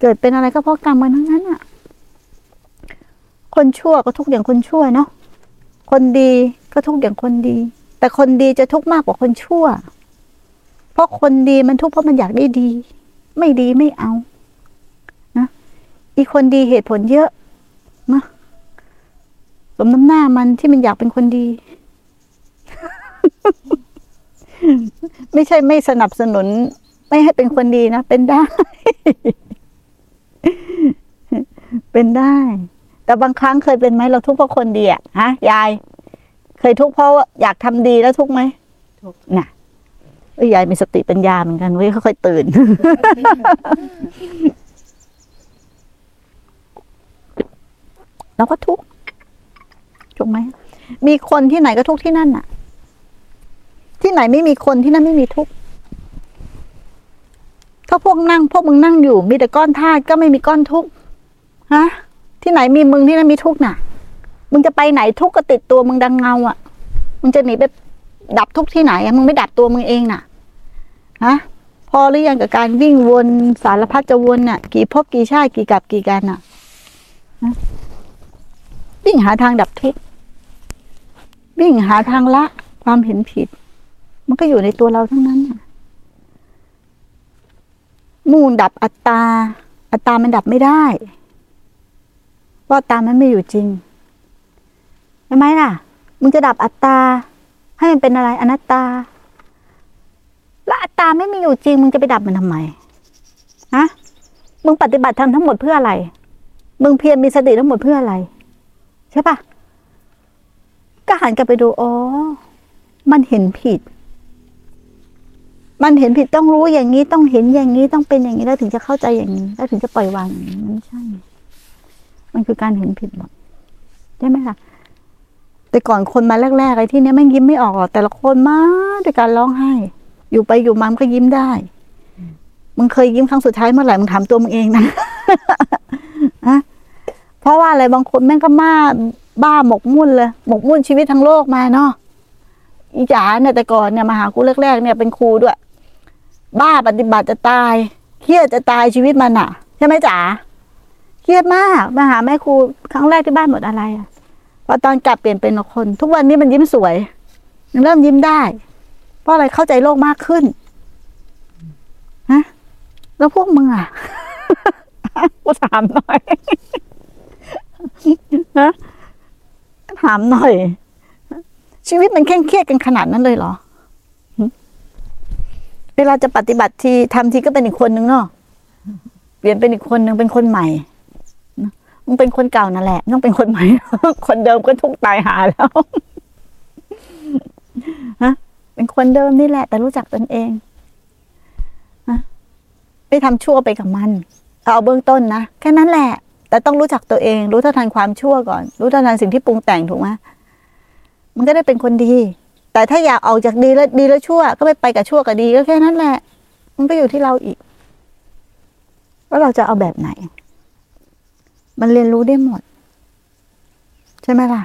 เกิดเป็นอะไรก็เพราะกรรมมันทั้งนั้นอะ คนชั่วก็ทุกอย่างคนชั่วเนาะ คนดีก็ทุกอย่างคนดี แต่คนดีจะทุกข์มากกว่าคนชั่ว เพราะคนดีมันทุกข์เพราะมันอยากได้ดี ไม่ดีไม่เอา นะ อีคนดีเหตุผลเยอะนะสมน้ำหน้ามันที่มันอยากเป็นคนดี ไม่ใช่ไม่สนับสนุน ไม่ให้เป็นคนดีนะ เป็นได้ เป็นได้ แต่บางครั้งเคยเป็นไหมเราทุกข์เพราะคนดีอะฮะยาย เคยทุกข์เพราะว่าอยากทำดีแล้วทุกข์ไหมทุกข์น่ะเอ้ยยายมีสติปัญญาเหมือนกันเว้ยค่อยๆตื่นเราก็ทุกข์ถูกไหมมีคนที่ไหนก็ทุกข์ที่นั่นน่ะ ที่ไหนไม่มีคนที่นั่นไม่มีทุกข์ ถ้าพวกนั่ง พวกมึงนั่งอยู่ มีแต่ก้อนธาตุก็ไม่มีก้อนทุกข์ฮะที่ไหนมีมึงที่นั่นมีทุกข์น่ะ มึงจะไปไหนทุกข์ก็ติดตัวมึงดังเงาอะ มึงจะหนีไปดับทุกข์ที่ไหนอะมึงไม่ดับตัวมึงเองน่ะฮะพอหรือยังกับการวิ่งวนสารพัดจะวนน่ะ กี่ภพกี่ชาติกี่กับกี่กันน่ะฮะวิ่งหาทางดับทุกข์วิ่งหาทางละความเห็นผิด มันก็อยู่ในตัวเราทั้งนั้นน่ะ มุ่งดับอัตตา อัตตามันดับไม่ได้เพราะตามันไม่อยู่จริงใช่ไหมล่ะ มึงจะดับอัตตา ให้มันเป็นอะไรอนัตตา แล้วอัตตาไม่มีอยู่จริง มึงจะไปดับมันทำไมฮะมึงปฏิบัติทำทั้งหมดเพื่ออะไร มึงเพียรมีสติทั้งหมดเพื่ออะไร ใช่ปะก็หันกลับไปดู อ๋อ มันเห็นผิด มันเห็นผิดต้องรู้อย่างนี้ต้องเห็นอย่างนี้ต้องเป็นอย่างนี้แล้วถึงจะเข้าใจอย่างนี้ แล้วถึงจะปล่อยวางอย่างนี้มันไม่ใช่ มันคือการเห็นผิดหมดใช่ไหมล่ะแต่ก่อนคนมาแรกๆไอ้ที่เนี้ยแม่งยิ้มไม่ออก แต่ละคนมาด้วยการร้องไห้ อยู่ไปอยู่มามันก็ยิ้มได้มึงเคยยิ้มครั้งสุดท้ายเมื่อไหร่มึงถามตัวมึงเองนะอะเพราะว่าอะไรบางคนแม่งก็มาบ้าหมกมุ่นเลยหมกมุ่นชีวิตทั้งโลกมาเนาะอีจ๋าเนี่ยแต่ก่อนเนี่ยมาหากูแรกๆเนี่ยเป็นครูด้วย บ้าปฏิบัติจะตาย เครียดจะตายชีวิตมันอะใช่ไหมจ๋าเครียดมากมาหาแม่ครูครั้งแรกที่บ้านหมดอะไรอะพอตอนกลับเปลี่ยนเป็นคน ทุกวันนี้มันยิ้มสวยมันเริ่มยิ้มได้ เพราะอะไรเข้าใจโลกมากขึ้นฮะแล้วพวกมึงอะกูถามหน่อยฮะถามหน่อย ชีวิตมันเคร่งเครียดกันขนาดนั้นเลยเหรอ เวลาจะปฏิบัติทีทำทีก็เป็นอีกคนนึงเนาะเปลี่ยนเป็นอีกคนนึงเป็นคนใหม่มึงเป็นคนเก่านั่นแหละ ต้องเป็นคนใหม่ คนเดิมก็ทุกตายหาแล้วฮะเป็นคนเดิมนี่แหละ แต่รู้จักตนเองฮะไม่ทำชั่วไปกับมัน เอาเบื้องต้นนะแค่นั้นแหละ แต่ต้องรู้จักตัวเอง รู้เท่าทันความชั่วก่อน รู้เท่าทันสิ่งที่ปรุงแต่งถูกไหมมันก็ได้เป็นคนดี แต่ถ้าอยากออกจากดีแล้วดีแล้วชั่ว ก็ไม่ไปกับชั่วกับดีก็แค่นั้นแหละ มันก็อยู่ที่เราอีก ว่าเราจะเอาแบบไหน มันเรียนรู้ได้หมด ใช่ไหมล่ะ